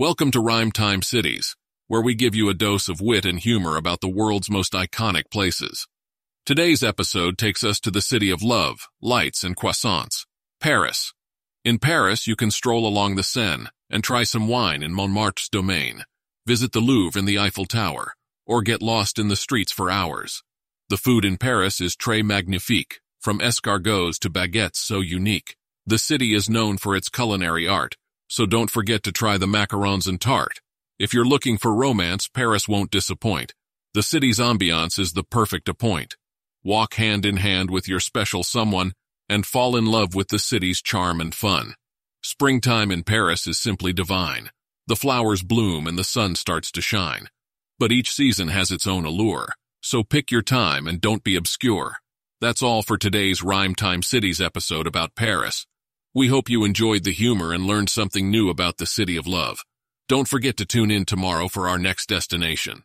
Welcome to Rhyme Time Cities, where we give you a dose of wit and humor about the world's most iconic places. Today's episode takes us to the city of love, lights, and croissants, Paris. In Paris, you can stroll along the Seine and try some wine in Montmartre's domain, visit the Louvre and the Eiffel Tower, or get lost in the streets for hours. The food in Paris is très magnifique, from escargots to baguettes so unique. The city is known for its culinary art, so don't forget to try the macarons and tart. If you're looking for romance, Paris won't disappoint. The city's ambiance is the perfect appoint. Walk hand in hand with your special someone and fall in love with the city's charm and fun. Springtime in Paris is simply divine. The flowers bloom and the sun starts to shine. But each season has its own allure, so pick your time and don't be obscure. That's all for today's Rhyme Time Cities episode about Paris. We hope you enjoyed the humor and learned something new about the City of Love. Don't forget to tune in tomorrow for our next destination.